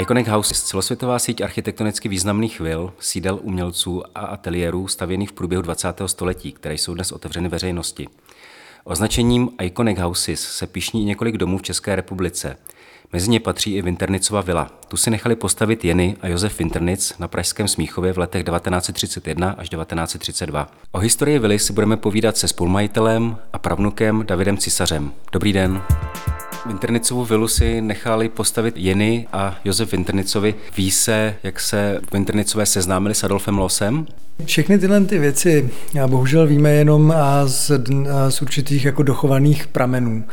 Iconic House je celosvětová síť architektonicky významných vil, sídel umělců a ateliérů stavěných v průběhu 20. století, které jsou dnes otevřeny veřejnosti. Označením Iconic Houses se píšní několik domů v České republice. Mezi ně patří i Vinternicova vila. Tu si nechali postavit Jeny a Josef Vinternic na Pražském Smíchově v letech 1931 až 1932. O historii vily si budeme povídat se spolumajitelem a pravnukem Davidem Cisařem. Dobrý den. Vinternicovu vilu si nechali postavit Jeny a Josef Vinternicovi. Ví se, jak se Vinternicové seznámili s Adolfem Losem? Všechny tyhle ty věci bohužel víme jenom z, z určitých jako dochovaných pramenů,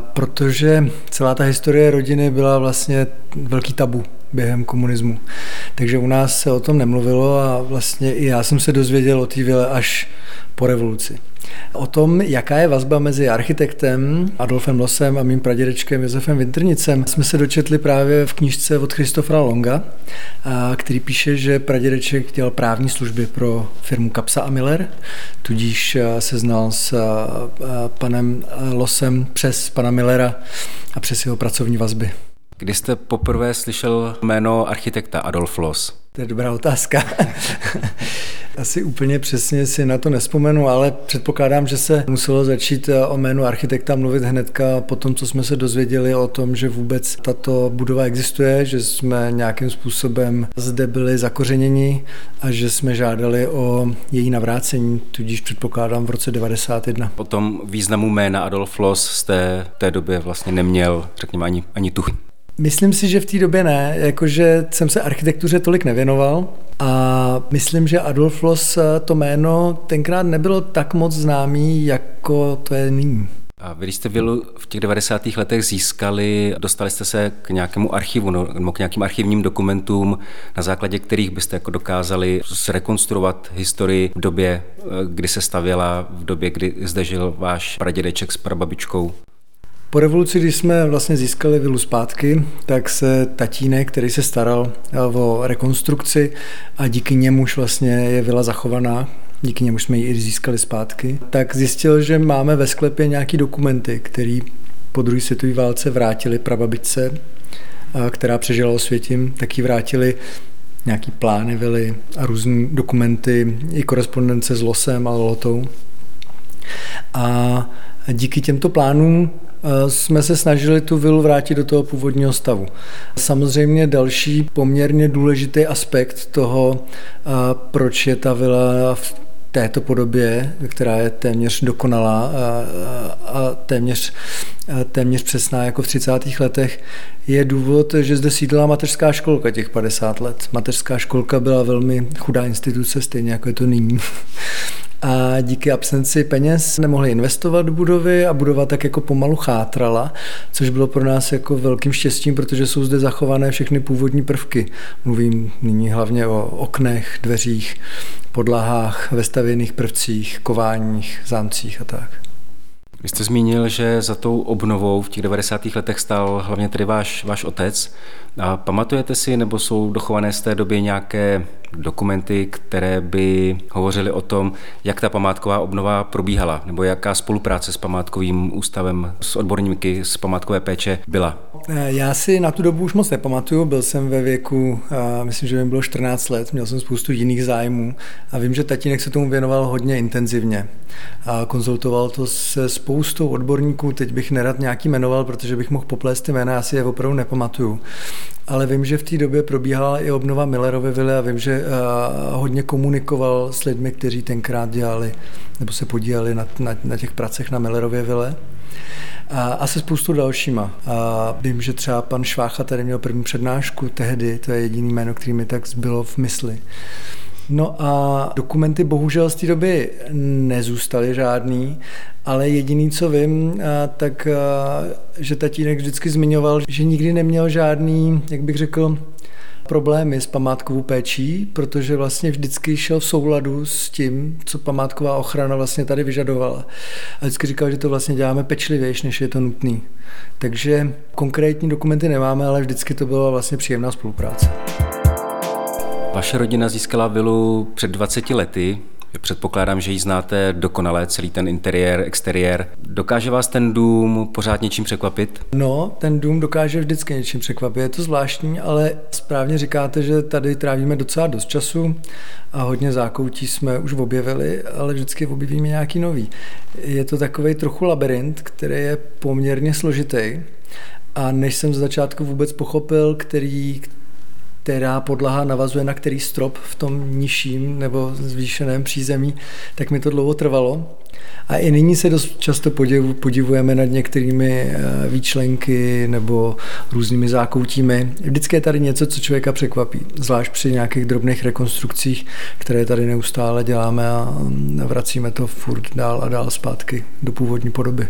protože celá ta historie rodiny byla vlastně velký tabu během komunismu. Takže u nás se o tom nemluvilo a vlastně i já jsem se dozvěděl o té až po revoluci. O tom, jaká je vazba mezi architektem Adolfem Losem a mým pradědečkem Josefem Vintrnicem, jsme se dočetli právě v knižce od Christofra Longa, který píše, že pradědeček dělal právní služby pro firmu Kapsa a Miller, tudíž se znal s panem Losem přes pana Millera a přes jeho pracovní vazby. Kdy jste poprvé slyšel jméno architekta Adolf Loss? To je dobrá otázka. Asi úplně přesně si na to nespomenu, ale předpokládám, že se muselo začít eh, o jménu architekta mluvit hnedka po tom, co jsme se dozvěděli o tom, že vůbec tato budova existuje, že jsme nějakým způsobem zde byli zakořeněni a že jsme žádali o její navrácení, tudíž předpokládám v roce 91. Po tom významu jména Adolf Loss jste v té době vlastně neměl, řekněme, ani, ani tu Myslím si, že v té době ne, jakože jsem se architektuře tolik nevěnoval a myslím, že Adolf Loss eh, to jméno tenkrát nebylo tak moc známý, jako to je nyní. A vy, když jste vilu v těch 90. letech získali, dostali jste se k nějakému archivu no, nebo k nějakým archivním dokumentům, na základě kterých byste jako dokázali zrekonstruovat historii v době, eh, kdy se stavěla, v době, kdy zde žil váš pradědeček s prababičkou? Po revoluci, když jsme vlastně získali vilu zpátky, tak se tatínek, který se staral eh, o rekonstrukci a díky němuž vlastně je vila zachovaná, díky němu jsme ji i získali zpátky, tak zjistil, že máme ve sklepě nějaký dokumenty, které po druhé světové válce vrátili prababičce, eh, která přežila osvětím, tak ji vrátili nějaký plány vily a různé dokumenty, i korespondence s Losem a Lotou. A díky těmto plánům jsme se snažili tu vilu vrátit do toho původního stavu. Samozřejmě další poměrně důležitý aspekt toho, eh, proč je ta vila v této podobě, která je téměř dokonalá a, a téměř, téměř přesná jako v 30. letech, je důvod, že zde sídlila mateřská školka těch 50 let. Mateřská školka byla velmi chudá instituce, stejně jako je to nyní a díky absenci peněz nemohli investovat do budovy a budova tak jako pomalu chátrala, což bylo pro nás jako velkým štěstím, protože jsou zde zachované všechny původní prvky. Mluvím nyní hlavně o oknech, dveřích, podlahách, vestavěných prvcích, kováních, zámcích a tak. Vy jste zmínil, že za tou obnovou v těch 90. letech stál hlavně tedy váš, váš otec. A pamatujete si, nebo jsou dochované z té doby nějaké dokumenty, které by hovořily o tom, jak ta památková obnova probíhala, nebo jaká spolupráce s památkovým ústavem, s odborníky z památkové péče byla? Já si na tu dobu už moc nepamatuju, byl jsem ve věku, myslím, že mi bylo 14 let, měl jsem spoustu jiných zájmů. A vím, že tatínek se tomu věnoval hodně intenzivně. A konzultoval to se spoustou odborníků, teď bych nerad nějaký jmenoval, protože bych mohl poplést ty jména, já si je opravdu nepamatuju. Ale vím, že v té době probíhala i obnova Millerovy vily a vím, že uh, hodně komunikoval s lidmi, kteří tenkrát dělali nebo se podíleli na, na, na těch pracech na Millerově vile. A, a se spoustu dalšíma. A vím, že třeba pan Švácha tady měl první přednášku tehdy, to je jediný jméno, který mi tak zbylo v mysli. No a dokumenty bohužel z té doby nezůstaly žádný, ale jediný, co vím, tak že tatínek vždycky zmiňoval, že nikdy neměl žádný, jak bych řekl, problémy s památkovou péčí, protože vlastně vždycky šel v souladu s tím, co památková ochrana vlastně tady vyžadovala. A vždycky říkal, že to vlastně děláme pečlivější, než je to nutný. Takže konkrétní dokumenty nemáme, ale vždycky to byla vlastně příjemná spolupráce. Vaše rodina získala vilu před 20 lety. Předpokládám, že ji znáte dokonale, celý ten interiér, exteriér. Dokáže vás ten dům pořád něčím překvapit? No, ten dům dokáže vždycky něčím překvapit. Je to zvláštní, ale správně říkáte, že tady trávíme docela dost času a hodně zákoutí jsme už objevili, ale vždycky objevíme nějaký nový. Je to takový trochu labirint, který je poměrně složitý a než jsem z začátku vůbec pochopil, který, která podlaha navazuje na který strop v tom nižším nebo zvýšeném přízemí, tak mi to dlouho trvalo. A i nyní se dost často podivujeme nad některými eh, výčlenky nebo různými zákoutími. Vždycky je tady něco, co člověka překvapí, zvlášť při nějakých drobných rekonstrukcích, které tady neustále děláme a mm, vracíme to furt dál a dál zpátky do původní podoby.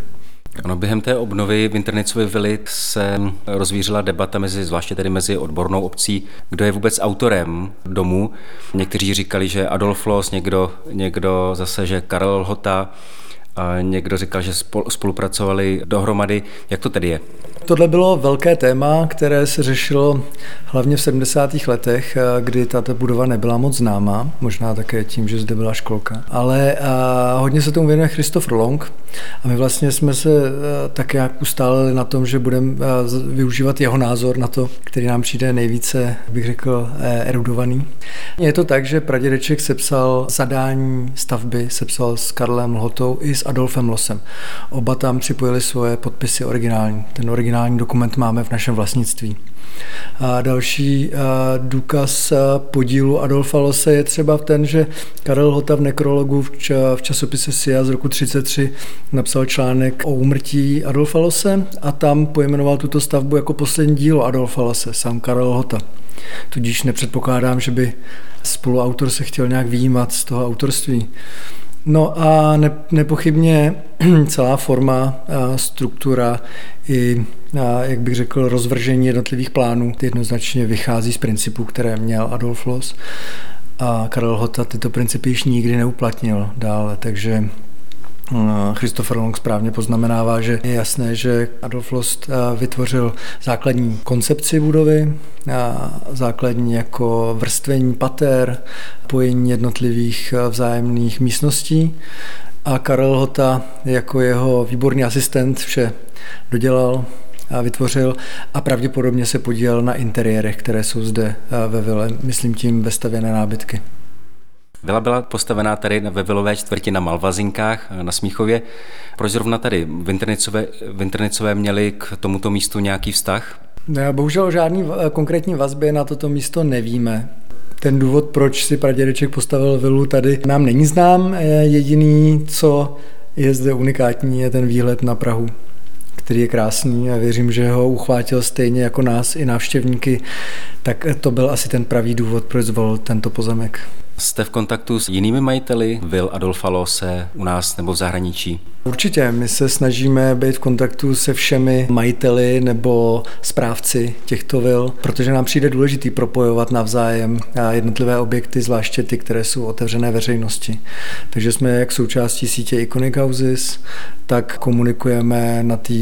Ano, během té obnovy v internetové vily se rozvířila debata mezi, zvláště tedy mezi odbornou obcí, kdo je vůbec autorem domu. Někteří říkali, že Adolf Loss, někdo, někdo zase, že Karel Hota, a někdo říkal, že spolupracovali dohromady. Jak to tedy je? Tohle bylo velké téma, které se řešilo hlavně v 70. letech, eh, kdy tato budova nebyla moc známá, možná také tím, že zde byla školka. Ale eh, hodně se tomu věnuje Christopher Long a my vlastně jsme se eh, tak jak ustálili na tom, že budeme využívat jeho názor na to, který nám přijde nejvíce, bych řekl, erudovaný. Je to tak, že pradědeček sepsal zadání stavby, sepsal s Karlem Lhotou i s Adolfem Losem. Oba tam připojili svoje podpisy originální. Ten originální dokument máme v našem vlastnictví. A další důkaz podílu Adolfa Lose je třeba v ten, že Karel Hota v nekrologu v časopise SIA z roku 33 napsal článek o úmrtí Adolfa Lose a tam pojmenoval tuto stavbu jako poslední dílo Adolfa Lose, sám Karel Hota. Tudíž nepředpokládám, že by spoluautor se chtěl nějak výjímat z toho autorství. No a ne, nepochybně celá forma, struktura i, jak bych řekl, rozvržení jednotlivých plánů jednoznačně vychází z principů, které měl Adolf Loss. A Karel Hota tyto principy již nikdy neuplatnil dále, takže Christopher Long správně poznamenává, že je jasné, že Adolf Lost vytvořil základní koncepci budovy, základní jako vrstvení pater, pojení jednotlivých vzájemných místností a Karel Hota jako jeho výborný asistent vše dodělal a vytvořil a pravděpodobně se podílel na interiérech, které jsou zde ve vile, myslím tím vestavěné nábytky. Vila byla postavená tady ve vilové čtvrti na Malvazinkách na Smíchově. Proč zrovna tady Vinternicové, Vinternicové měli k tomuto místu nějaký vztah? Ne, bohužel žádný konkrétní vazby na toto místo nevíme. Ten důvod, proč si pradědeček postavil vilu tady, nám není znám. Jediný, co je zde unikátní, je ten výhled na Prahu který je krásný a věřím, že ho uchvátil stejně jako nás i návštěvníky, tak to byl asi ten pravý důvod, proč zvolil tento pozemek. Jste v kontaktu s jinými majiteli Vil Adolfa Lose u nás nebo v zahraničí? Určitě, my se snažíme být v kontaktu se všemi majiteli nebo správci těchto vil, protože nám přijde důležitý propojovat navzájem jednotlivé objekty, zvláště ty, které jsou otevřené veřejnosti. Takže jsme jak součástí sítě Iconic Houses, tak komunikujeme na té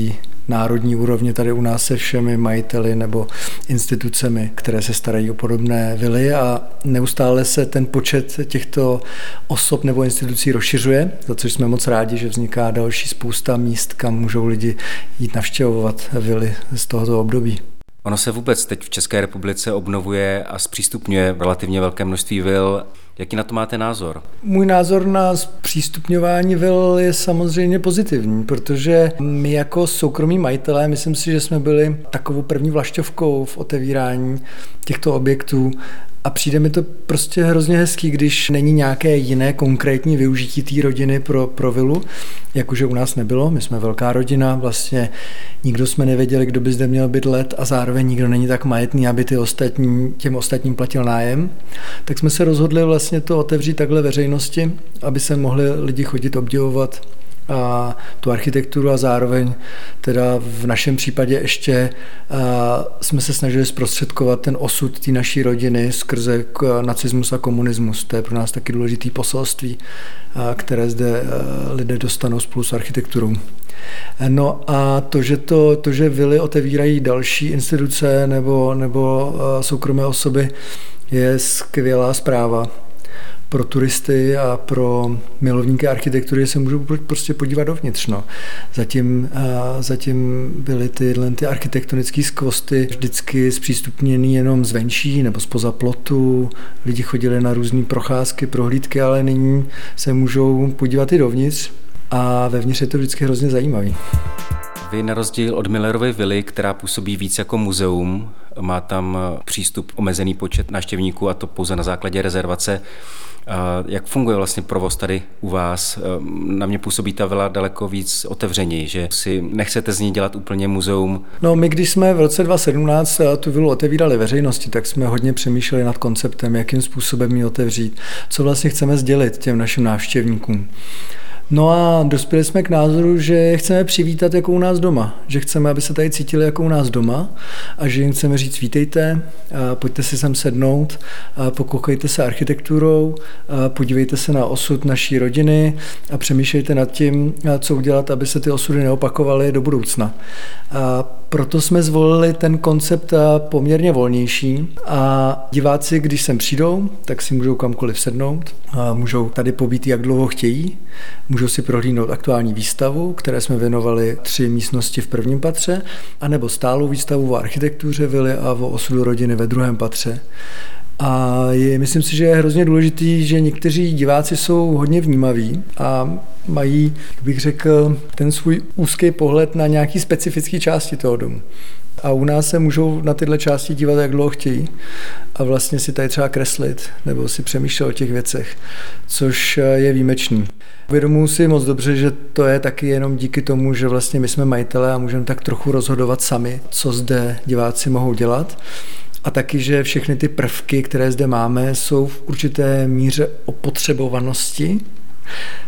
národní úrovni tady u nás se všemi majiteli nebo institucemi, které se starají o podobné vily a neustále se ten počet těchto osob nebo institucí rozšiřuje, za což jsme moc rádi, že vzniká další spousta míst, kam můžou lidi jít navštěvovat vily z tohoto období. Ono se vůbec teď v České republice obnovuje a zpřístupňuje relativně velké množství vil. Jaký na to máte názor? Můj názor na zpřístupňování vil je samozřejmě pozitivní, protože my jako soukromí majitelé, myslím si, že jsme byli takovou první vlašťovkou v otevírání těchto objektů a přijde mi to prostě hrozně hezký, když není nějaké jiné konkrétní využití té rodiny pro, pro vilu, jakože u nás nebylo. My jsme velká rodina, vlastně nikdo jsme nevěděli, kdo by zde měl být let a zároveň nikdo není tak majetný, aby ty ostatní, těm ostatním platil nájem. Tak jsme se rozhodli vlastně to otevřít takhle veřejnosti, aby se mohli lidi chodit obdivovat a tu architekturu a zároveň teda v našem případě ještě jsme se snažili zprostředkovat ten osud té naší rodiny skrze nacismus a komunismus. To je pro nás taky důležitý poselství, které zde lidé dostanou spolu s architekturou. No a to, že, to, to, že vily otevírají další instituce nebo, nebo soukromé osoby, je skvělá zpráva pro turisty a pro milovníky architektury se můžou prostě podívat dovnitř. No. Zatím, zatím byly tyhle ty architektonické skvosty vždycky zpřístupněny jenom zvenčí nebo spoza plotu. Lidi chodili na různé procházky, prohlídky, ale nyní se můžou podívat i dovnitř a vevnitř je to vždycky hrozně zajímavý. Vy na rozdíl od Millerovy vily, která působí víc jako muzeum, má tam přístup omezený počet návštěvníků a to pouze na základě rezervace. Jak funguje vlastně provoz tady u vás? Na mě působí ta vila daleko víc otevřeněji, že si nechcete z ní dělat úplně muzeum. No my, když jsme v roce 2017 tu vilu otevírali veřejnosti, tak jsme hodně přemýšleli nad konceptem, jakým způsobem ji otevřít, co vlastně chceme sdělit těm našim návštěvníkům. No a dospěli jsme k názoru, že chceme přivítat jako u nás doma, že chceme, aby se tady cítili jako u nás doma a že jim chceme říct vítejte, pojďte si sem sednout, a pokoukejte se architekturou, podívejte se na osud naší rodiny a přemýšlejte nad tím, co udělat, aby se ty osudy neopakovaly do budoucna. A proto jsme zvolili ten koncept poměrně volnější a diváci, když sem přijdou, tak si můžou kamkoliv sednout, a můžou tady pobít jak dlouho chtějí, Můžou si prohlídnout aktuální výstavu, které jsme věnovali tři místnosti v prvním patře, anebo stálou výstavu o architektuře vily a o osudu rodiny ve druhém patře. A je, myslím si, že je hrozně důležitý, že někteří diváci jsou hodně vnímaví a mají, bych řekl, ten svůj úzký pohled na nějaký specifický části toho domu. A u nás se můžou na tyhle části dívat, jak dlouho chtějí a vlastně si tady třeba kreslit nebo si přemýšlet o těch věcech, což je výjimečný. Uvědomuji si moc dobře, že to je taky jenom díky tomu, že vlastně my jsme majitelé a můžeme tak trochu rozhodovat sami, co zde diváci mohou dělat. A taky, že všechny ty prvky, které zde máme, jsou v určité míře opotřebovanosti,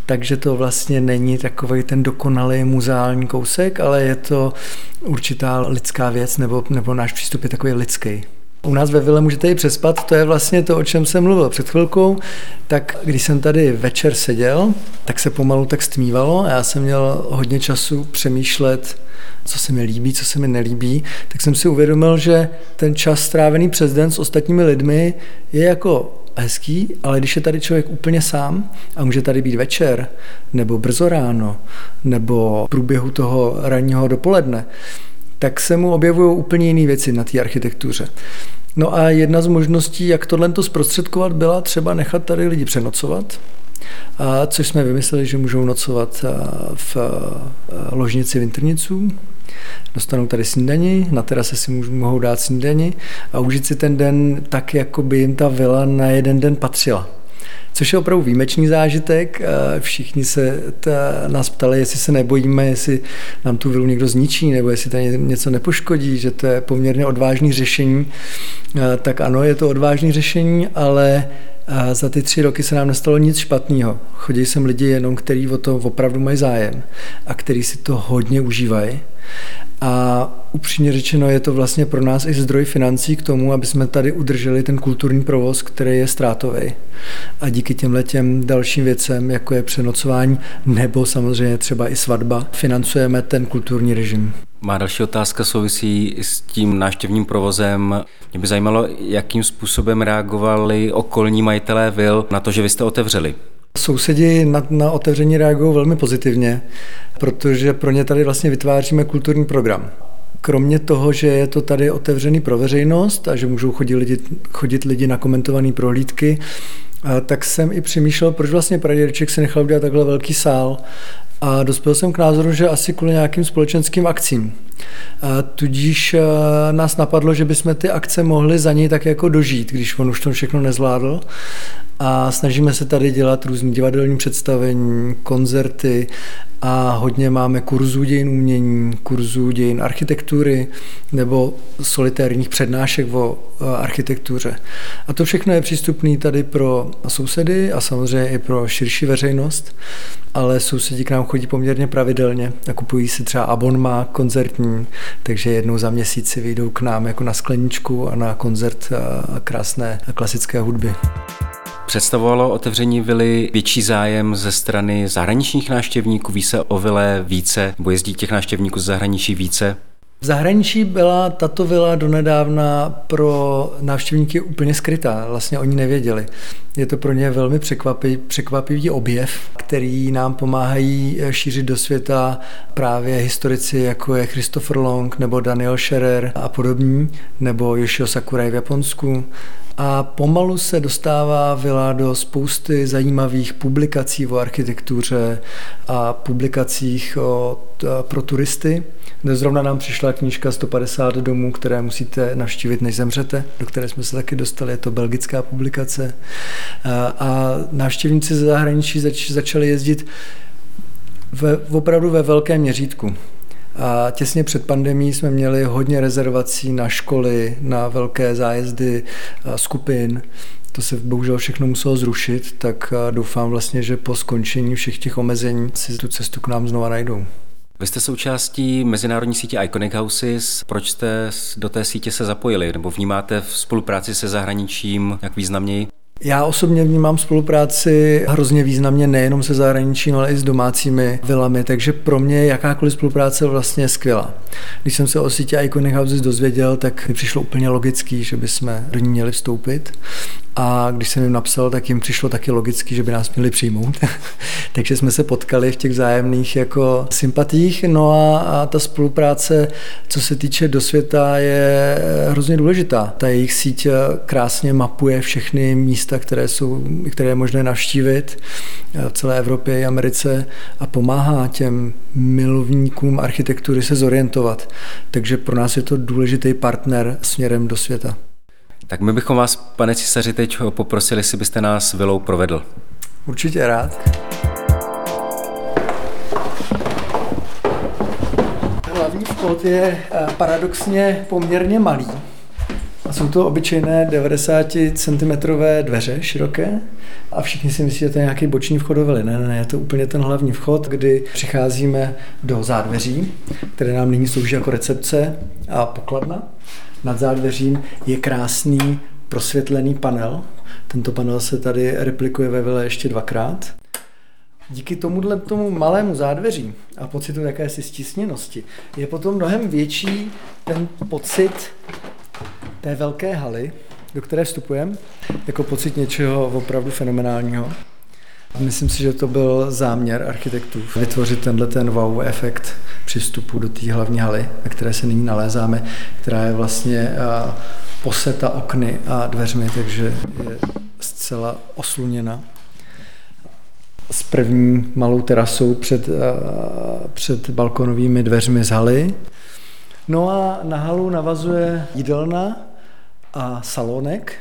takže to vlastně není takový ten dokonalý muzeální kousek, ale je to určitá lidská věc, nebo, nebo náš přístup je takový lidský. U nás ve Vile můžete i přespat, to je vlastně to, o čem jsem mluvil před chvilkou. Tak když jsem tady večer seděl, tak se pomalu tak stmívalo a já jsem měl hodně času přemýšlet, co se mi líbí, co se mi nelíbí, tak jsem si uvědomil, že ten čas strávený přes den s ostatními lidmi je jako hezký, ale když je tady člověk úplně sám a může tady být večer, nebo brzo ráno, nebo v průběhu toho ranního dopoledne, tak se mu objevují úplně jiné věci na té architektuře. No a jedna z možností, jak tohle to zprostředkovat, byla třeba nechat tady lidi přenocovat, což jsme vymysleli, že můžou nocovat v ložnici Vintrniců. Dostanou tady snídani, na terase si mohou dát snídani a užít si ten den tak, jako by jim ta vila na jeden den patřila což je opravdu výjimečný zážitek. Všichni se ta, nás ptali, jestli se nebojíme, jestli nám tu vilu někdo zničí, nebo jestli tady něco nepoškodí, že to je poměrně odvážný řešení. Tak ano, je to odvážný řešení, ale a za ty tři roky se nám nestalo nic špatného. Chodí sem lidi jenom, kteří o to opravdu mají zájem a kteří si to hodně užívají. A upřímně řečeno je to vlastně pro nás i zdroj financí k tomu, aby jsme tady udrželi ten kulturní provoz, který je ztrátový. A díky těm letěm dalším věcem, jako je přenocování nebo samozřejmě třeba i svatba, financujeme ten kulturní režim. Má další otázka souvisí s tím návštěvním provozem. Mě by zajímalo, jakým způsobem reagovali okolní majitelé vil na to, že vy jste otevřeli. Sousedi na, na otevření reagují velmi pozitivně, protože pro ně tady vlastně vytváříme kulturní program. Kromě toho, že je to tady otevřený pro veřejnost a že můžou chodit lidi, chodit lidi na komentované prohlídky, tak jsem i přemýšlel, proč vlastně Praděrček se nechal udělat takhle velký sál a dospěl jsem k názoru, že asi kvůli nějakým společenským akcím. Tudíž nás napadlo, že bychom ty akce mohli za něj tak jako dožít, když on už to všechno nezvládl a snažíme se tady dělat různý divadelní představení, koncerty a hodně máme kurzů dějin umění, kurzů dějin architektury nebo solitérních přednášek o architektuře. A to všechno je přístupné tady pro sousedy a samozřejmě i pro širší veřejnost, ale sousedi k nám chodí poměrně pravidelně a kupují si třeba abonma koncertní, takže jednou za měsíc si vyjdou k nám jako na skleničku a na koncert krásné klasické hudby. Představovalo otevření vily větší zájem ze strany zahraničních návštěvníků? Ví se o vile více, nebo jezdí těch návštěvníků z zahraničí více? V zahraničí byla tato vila donedávna pro návštěvníky úplně skrytá, vlastně oni nevěděli. Je to pro ně velmi překvapivý, překvapivý objev, který nám pomáhají šířit do světa právě historici, jako je Christopher Long nebo Daniel Scherer a podobní, nebo Yoshio Sakurai v Japonsku, a pomalu se dostává vila do spousty zajímavých publikací o architektuře a publikacích o, pro turisty. Zrovna nám přišla knížka 150 domů, které musíte navštívit, než zemřete, do které jsme se taky dostali. Je to belgická publikace. A návštěvníci ze zahraničí zač, začali jezdit ve, opravdu ve velkém měřítku. A těsně před pandemí jsme měli hodně rezervací na školy, na velké zájezdy skupin. To se bohužel všechno muselo zrušit, tak doufám vlastně, že po skončení všech těch omezení si tu cestu k nám znova najdou. Vy jste součástí mezinárodní sítě Iconic Houses. Proč jste do té sítě se zapojili? Nebo vnímáte v spolupráci se zahraničím jak významněji? Já osobně vnímám spolupráci hrozně významně nejenom se zahraničím, ale i s domácími vilami, takže pro mě jakákoliv spolupráce vlastně je skvělá. Když jsem se o sítě Iconic Houses dozvěděl, tak mi přišlo úplně logický, že bychom do ní měli vstoupit. A když jsem jim napsal, tak jim přišlo taky logicky, že by nás měli přijmout. Takže jsme se potkali v těch vzájemných jako sympatích. No a, a ta spolupráce, co se týče do světa, je hrozně důležitá. Ta jejich síť krásně mapuje všechny místa, které, jsou, které je možné navštívit v celé Evropě i Americe a pomáhá těm milovníkům architektury se zorientovat. Takže pro nás je to důležitý partner směrem do světa. Tak my bychom vás, pane císaři, teď poprosili, jestli byste nás vilou provedl. Určitě rád. Hlavní vchod je eh, paradoxně poměrně malý. A jsou to obyčejné 90 cm dveře široké a všichni si myslí, že to je nějaký boční vchod. Ne, ne, ne, je to úplně ten hlavní vchod, kdy přicházíme do zádveří, které nám nyní slouží jako recepce a pokladna. Nad zádveřím je krásný prosvětlený panel. Tento panel se tady replikuje ve vile ještě dvakrát. Díky tomuhle tomu malému zádveří a pocitu jakési stisněnosti je potom mnohem větší ten pocit té velké haly, do které vstupujeme, jako pocit něčeho opravdu fenomenálního. Myslím si, že to byl záměr architektů vytvořit tenhle ten wow efekt při vstupu do té hlavní haly, ve které se nyní nalézáme, která je vlastně poseta okny a dveřmi, takže je zcela osluněna s první malou terasou před, před balkonovými dveřmi z haly. No a na halu navazuje jídelna a salonek,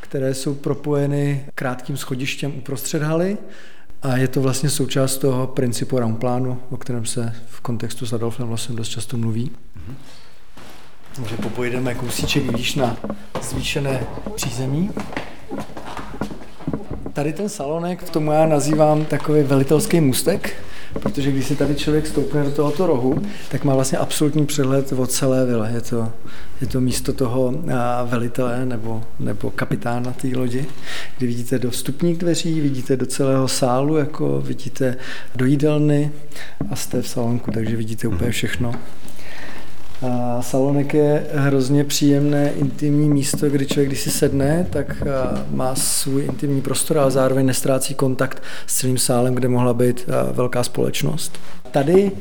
které jsou propojeny krátkým schodištěm uprostřed haly a je to vlastně součást toho principu Raumplánu, o kterém se v kontextu s Adolfem vlastně dost často mluví. Mm-hmm. Takže popojdeme kousíček výš na zvýšené přízemí. Tady ten salonek, k tomu já nazývám takový velitelský můstek, protože když si tady člověk stoupne do tohoto rohu, tak má vlastně absolutní přehled o celé vile. Je to, je to místo toho velitele nebo, nebo kapitána té lodi, kdy vidíte do vstupních dveří, vidíte do celého sálu, jako vidíte do jídelny a jste v salonku, takže vidíte úplně všechno. A salonek je hrozně příjemné, intimní místo, kdy člověk, když si sedne, tak má svůj intimní prostor, ale zároveň nestrácí kontakt s celým sálem, kde mohla být velká společnost. Tady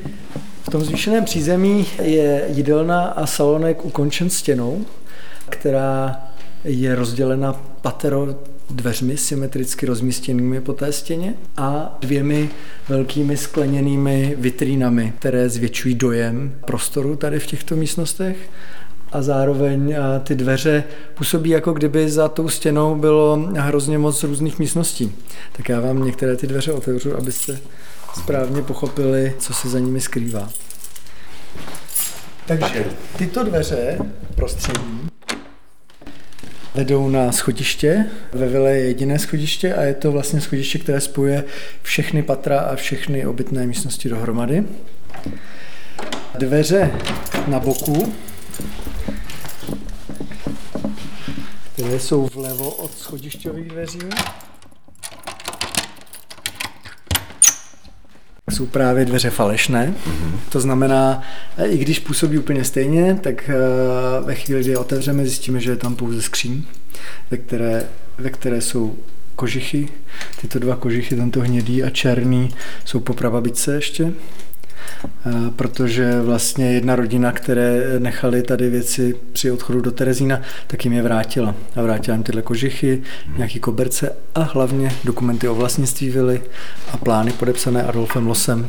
v tom zvýšeném přízemí je jídelna a salonek ukončen stěnou, která je rozdělena patero dveřmi symetricky rozmístěnými po té stěně a dvěmi velkými skleněnými vitrínami, které zvětšují dojem prostoru tady v těchto místnostech a zároveň ty dveře působí jako kdyby za tou stěnou bylo hrozně moc různých místností. Tak já vám některé ty dveře otevřu, abyste správně pochopili, co se za nimi skrývá. Takže tyto dveře prostředí vedou na schodiště. Ve vile je jediné schodiště a je to vlastně schodiště, které spojuje všechny patra a všechny obytné místnosti dohromady. Dveře na boku, které jsou vlevo od schodišťových dveří. Jsou právě dveře falešné. Mm-hmm. To znamená, i když působí úplně stejně, tak ve chvíli, kdy je otevřeme, zjistíme, že je tam pouze skříň, ve které, ve které jsou kožichy. Tyto dva kožichy, tento hnědý a černý, jsou po prababičce ještě. Protože vlastně jedna rodina, které nechali tady věci při odchodu do Terezína, tak jim je vrátila. A vrátila jim tyhle kožichy, nějaký koberce a hlavně dokumenty o vlastnictví vily a plány podepsané Adolfem Losem.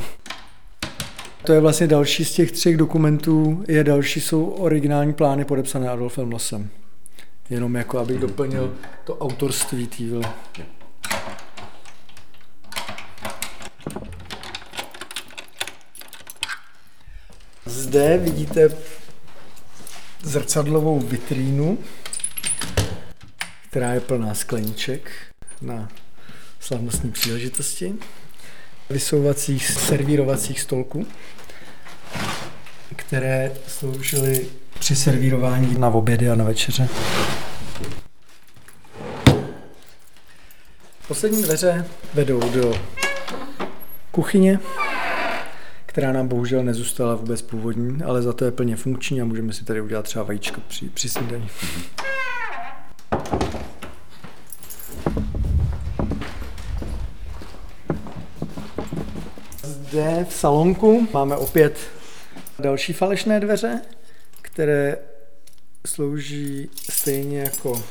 To je vlastně další z těch třech dokumentů, je další jsou originální plány podepsané Adolfem Losem. Jenom jako abych doplnil to autorství té vily. Zde vidíte zrcadlovou vitrínu, která je plná skleniček na slavnostní příležitosti, vysouvacích servírovacích stolků, které sloužily při servírování na obědy a na večeře. Poslední dveře vedou do kuchyně, která nám bohužel nezůstala vůbec původní, ale za to je plně funkční a můžeme si tady udělat třeba vajíčko při, při snídani. Zde v salonku máme opět další falešné dveře, které slouží stejně jako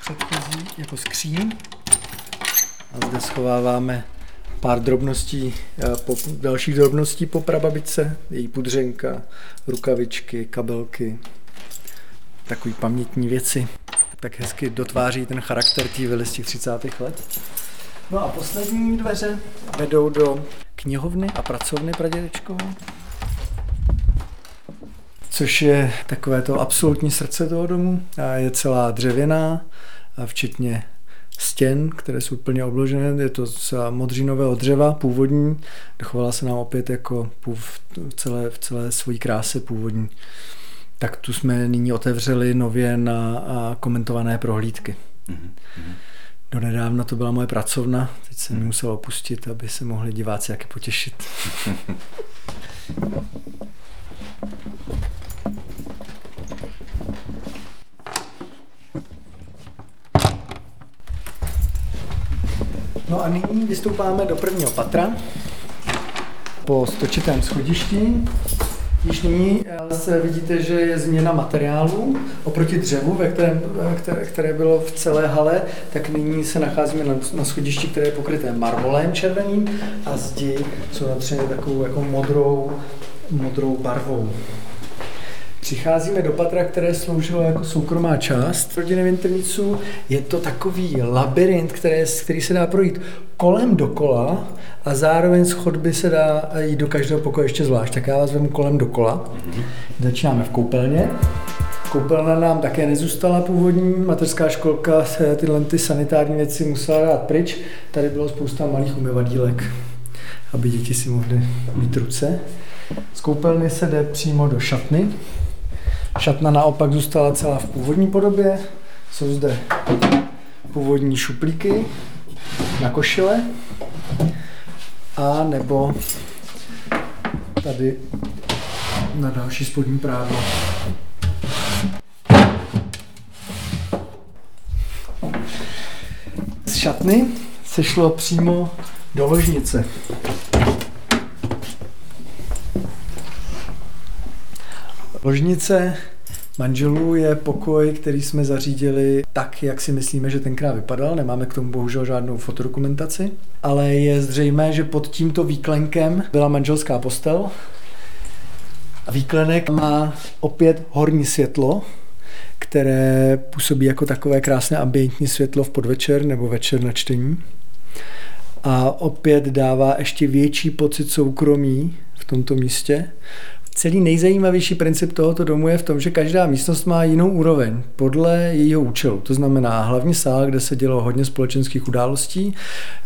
předchozí, jako skříň. A zde schováváme pár drobností, eh, po, dalších drobností po prababice, její pudřenka, rukavičky, kabelky, takový pamětní věci. Tak hezky dotváří ten charakter té vily z těch 30. let. No a poslední dveře vedou do knihovny a pracovny pradědečkovo, což je takové to absolutní srdce toho domu. A je celá dřevěná, včetně stěn, které jsou plně obložené. Je to z modřinového dřeva, původní. Dochovala se nám opět jako v celé, v celé svojí kráse původní. Tak tu jsme nyní otevřeli nově na komentované prohlídky. Mm-hmm. Do nedávna to byla moje pracovna, teď jsem ji musel opustit, aby se mohli diváci jaké potěšit. No a nyní vystoupáme do prvního patra po stočitém schodišti. Již nyní eh, se vidíte, že je změna materiálu oproti dřevu, ve kterém, které, které bylo v celé hale, tak nyní se nacházíme na, na schodišti, které je pokryté marmolem červeným a zdi jsou natřeny takovou jako modrou, modrou barvou. Přicházíme do patra, které sloužilo jako soukromá část rodiny Winterniců. Je to takový labirint, který, který se dá projít kolem dokola a zároveň z chodby se dá jít do každého pokoje ještě zvlášť. Tak já vás vemu kolem dokola. Mm-hmm. Začínáme v koupelně. Koupelna nám také nezůstala původní, mateřská školka tyhle ty sanitární věci musela dát pryč. Tady bylo spousta malých umyvadílek, aby děti si mohly mít ruce. Z koupelny se jde přímo do šatny, Šatna naopak zůstala celá v původní podobě. Jsou zde původní šuplíky na košile a nebo tady na další spodní prádlo. Z šatny se šlo přímo do ložnice. Ložnice manželů je pokoj, který jsme zařídili tak, jak si myslíme, že tenkrát vypadal. Nemáme k tomu bohužel žádnou fotodokumentaci, ale je zřejmé, že pod tímto výklenkem byla manželská postel. A výklenek má opět horní světlo, které působí jako takové krásné ambientní světlo v podvečer nebo večer na čtení. A opět dává ještě větší pocit soukromí v tomto místě Celý nejzajímavější princip tohoto domu je v tom, že každá místnost má jinou úroveň podle jejího účelu. To znamená, hlavní sál, kde se dělo hodně společenských událostí,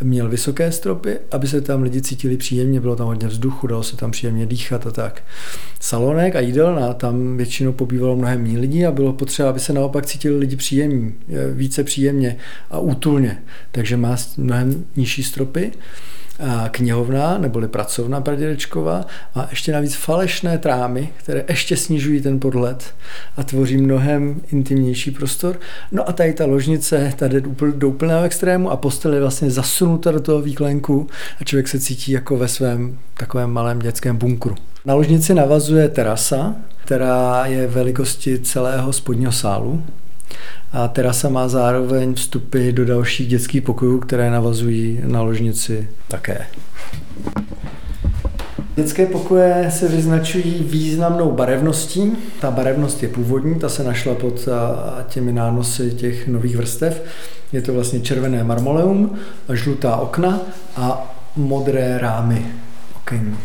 měl vysoké stropy, aby se tam lidi cítili příjemně, bylo tam hodně vzduchu, dalo se tam příjemně dýchat a tak. Salonek a jídelna, tam většinou pobývalo mnohem méně lidí a bylo potřeba, aby se naopak cítili lidi příjemní, více příjemně a útulně. Takže má mnohem nižší stropy knihovna neboli pracovna pradědečková a ještě navíc falešné trámy, které ještě snižují ten podhled a tvoří mnohem intimnější prostor. No a tady ta ložnice, tady do úplného extrému a postel je vlastně zasunuta do toho výklenku a člověk se cítí jako ve svém takovém malém dětském bunkru. Na ložnici navazuje terasa, která je velikosti celého spodního sálu. A terasa má zároveň vstupy do dalších dětských pokojů, které navazují na ložnici také. Dětské pokoje se vyznačují významnou barevností. Ta barevnost je původní, ta se našla pod těmi nánosy těch nových vrstev. Je to vlastně červené marmoleum, žlutá okna a modré rámy okenní.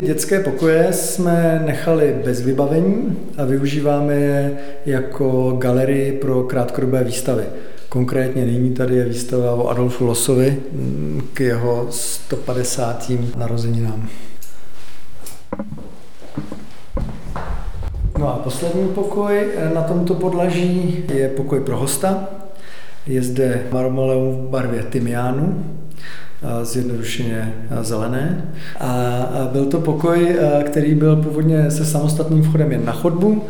Dětské pokoje jsme nechali bez vybavení a využíváme je jako galerii pro krátkodobé výstavy. Konkrétně nyní tady je výstava o Adolfu Losovi k jeho 150. narozeninám. No a poslední pokoj na tomto podlaží je pokoj pro hosta. Je zde marmoleum v barvě tymiánu, zjednodušeně zelené. A byl to pokoj, který byl původně se samostatným vchodem jen na chodbu,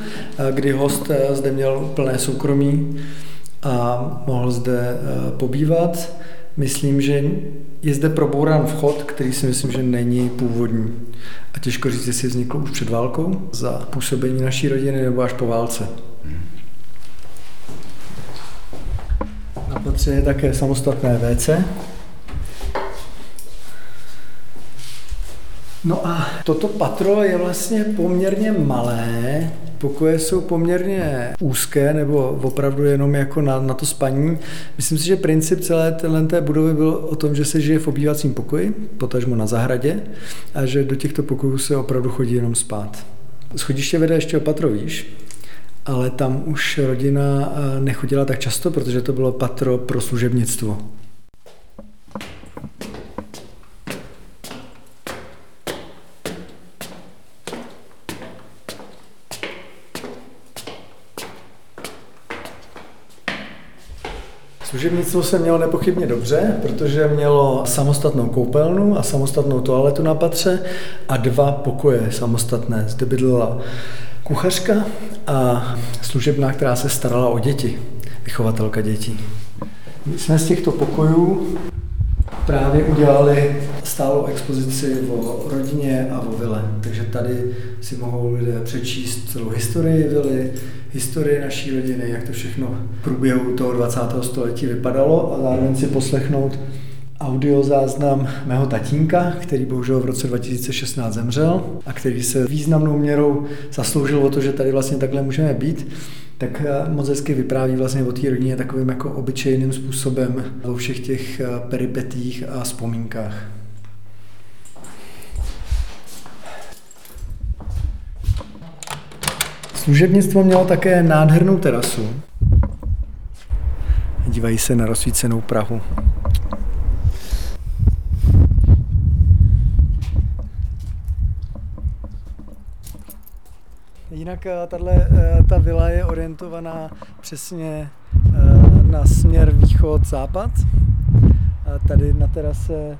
kdy host zde měl plné soukromí a mohl zde pobývat. Myslím, že je zde probourán vchod, který si myslím, že není původní. A těžko říct, jestli vznikl už před válkou, za působení naší rodiny nebo až po válce. Na patře je také samostatné WC, No a toto patro je vlastně poměrně malé, pokoje jsou poměrně úzké nebo opravdu jenom jako na, na to spaní. Myslím si, že princip celé té budovy byl o tom, že se žije v obývacím pokoji, potažmo na zahradě, a že do těchto pokojů se opravdu chodí jenom spát. Schodiště vede ještě o patro výš, ale tam už rodina eh, nechodila tak často, protože to bylo patro pro služebnictvo. Služebnictvo se mělo nepochybně dobře, protože mělo samostatnou koupelnu a samostatnou toaletu na patře a dva pokoje samostatné. Zde bydlela kuchařka a služebná, která se starala o děti, vychovatelka dětí. My jsme z těchto pokojů právě udělali stálou expozici o rodině a o vile. Takže tady si mohou lidé přečíst celou historii vily, historii naší rodiny, jak to všechno v průběhu toho 20. století vypadalo a zároveň si poslechnout audiozáznam mého tatínka, který bohužel v roce 2016 zemřel a který se významnou měrou zasloužil o to, že tady vlastně takhle můžeme být, tak eh, moc hezky vypráví vlastně o té rodině takovým jako obyčejným způsobem o všech těch eh, peripetích a vzpomínkách. Služebnictvo mělo také nádhernou terasu. Dívají se na rozsvícenou Prahu. Jinak eh, tato, eh, ta vila je orientovaná přesně eh, na směr východ-západ. Tady na terase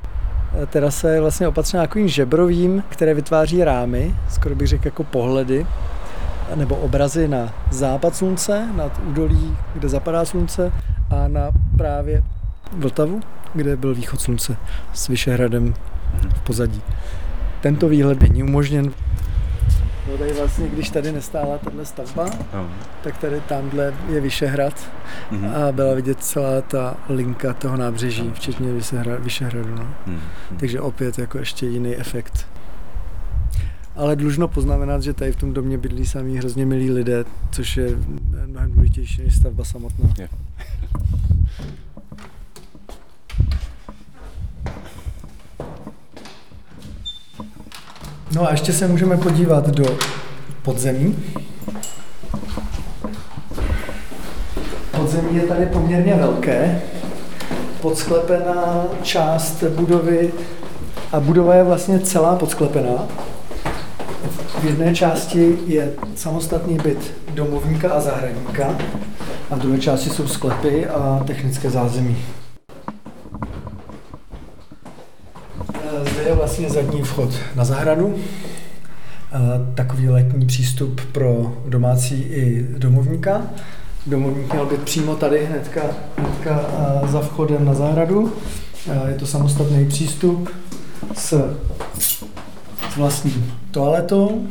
Terasa je vlastně opatřená takovým žebrovým, které vytváří rámy, skoro bych řekl jako pohledy nebo obrazy na západ slunce, nad údolí, kde zapadá slunce a na právě Vltavu, kde byl východ slunce s Vyšehradem v pozadí. Tento výhled není umožněn. No tady vlastně, když tady nestála tahle stavba, no. tak tady tamhle je Vyšehrad mm-hmm. a byla vidět celá ta linka toho nábřeží, včetně Vyšehradu. No. Mm-hmm. Takže opět jako ještě jiný efekt ale dlužno poznamenat, že tady v tom domě bydlí sami hrozně milí lidé, což je mnohem důležitější než stavba samotná. Je. No a ještě se můžeme podívat do podzemí. Podzemí je tady poměrně velké. Podsklepená část budovy a budova je vlastně celá podsklepená. V jedné části je samostatný byt domovníka a zahradníka a v druhé části jsou sklepy a technické zázemí. Zde je vlastně zadní vchod na zahradu. Takový letní přístup pro domácí i domovníka. Domovník měl být přímo tady, hnedka, hnedka za vchodem na zahradu. Je to samostatný přístup s, s vlastní toaletou,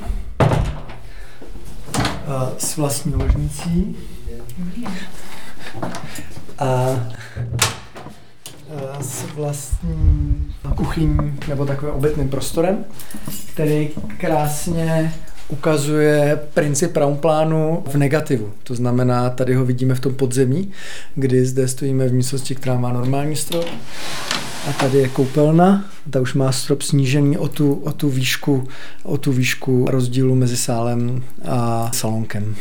s vlastní ložnicí a s vlastním kuchyní nebo takovým obytným prostorem, který krásně ukazuje princip Raumplánu v negativu. To znamená, tady ho vidíme v tom podzemí, kdy zde stojíme v místnosti, která má normální strop. A tady je koupelna, ta už má strop snížený o tu, o tu, výšku, o tu výšku rozdílu mezi sálem a salonkem.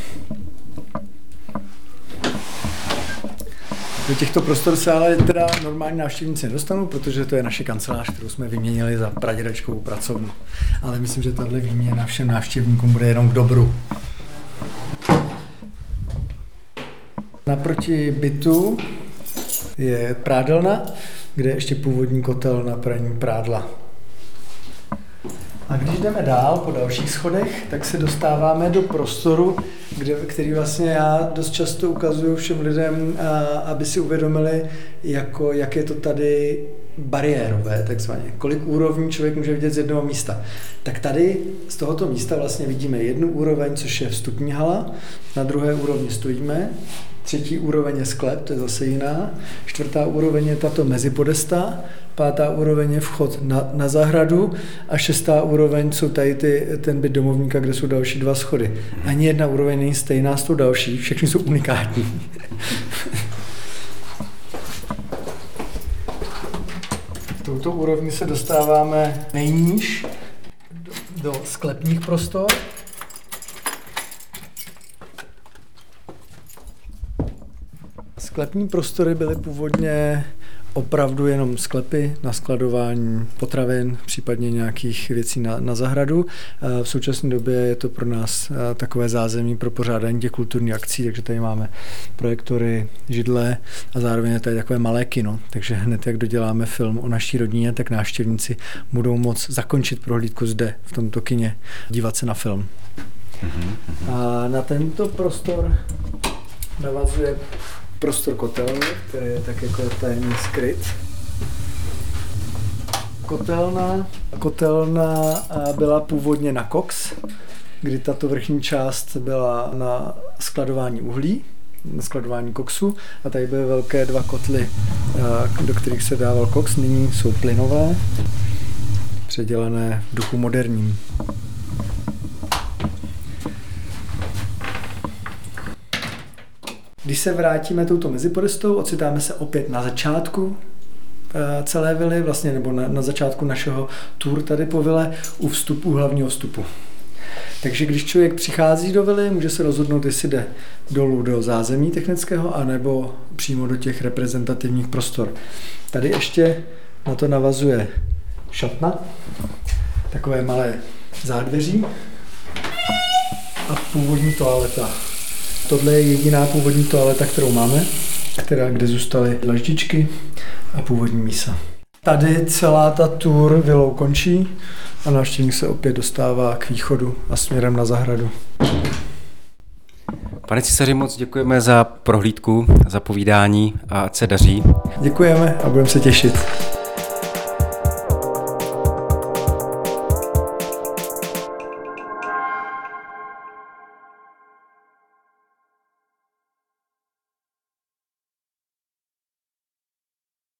Do těchto prostor se ale teda normální návštěvníci nedostanou, protože to je naše kancelář, kterou jsme vyměnili za pradědačkovou pracovnu. Ale myslím, že tahle výměna všem návštěvníkům bude jenom k dobru. Naproti bytu je prádelna, kde je ještě původní kotel na praní prádla. A když jdeme dál po dalších schodech, tak se dostáváme do prostoru, kde, který vlastně já dost často ukazuju všem lidem, a, aby si uvědomili, jako, jak je to tady bariérové, takzvaně. Kolik úrovní člověk může vidět z jednoho místa. Tak tady z tohoto místa vlastně vidíme jednu úroveň, což je vstupní hala, na druhé úrovni stojíme, třetí úroveň je sklep, to je zase jiná, čtvrtá úroveň je tato mezipodesta, pátá úroveň je vchod na, na zahradu a šestá úroveň jsou tady ty, ten byt domovníka, kde jsou další dva schody. Ani jedna úroveň není stejná s tou další, všechny jsou unikátní. Touto úrovní se dostáváme nejníž do, do sklepních prostor. Sklepní prostory byly původně opravdu jenom sklepy na skladování potravin, případně nějakých věcí na, na zahradu. Eh, v současné době je to pro nás eh, takové zázemí pro pořádání těch kulturních akcí, takže tady máme projektory, židle a zároveň je tady takové malé kino. Takže hned, jak doděláme film o naší rodině, tak návštěvníci budou moct zakončit prohlídku zde, v tomto kině, dívat se na film. Mm-hmm. A na tento prostor navazuje prostor kotelny, který je tak jako tajemný skryt. Kotelna, kotelna byla původně na koks, kdy tato vrchní část byla na skladování uhlí, na skladování koksu a tady byly velké dva kotly, do kterých se dával koks. Nyní jsou plynové, předělané v duchu moderním. Když se vrátíme touto mezipodestou, ocitáme se opět na začátku eh, celé vily, vlastně nebo na, na začátku našeho tour tady po vile, u vstupu, hlavního vstupu. Takže když člověk přichází do vily, může se rozhodnout, jestli jde dolů do zázemí technického, anebo přímo do těch reprezentativních prostor. Tady ještě na to navazuje šatna, takové malé zádveří a původní toaleta. Tohle je jediná původní toaleta, kterou máme, která, kde zůstaly dlaždičky a původní mísa. Tady celá ta tour vilou končí a návštěvník se opět dostává k východu a směrem na zahradu. Pane císaři, moc děkujeme za prohlídku, za povídání a ať se daří. Děkujeme a budeme se těšit.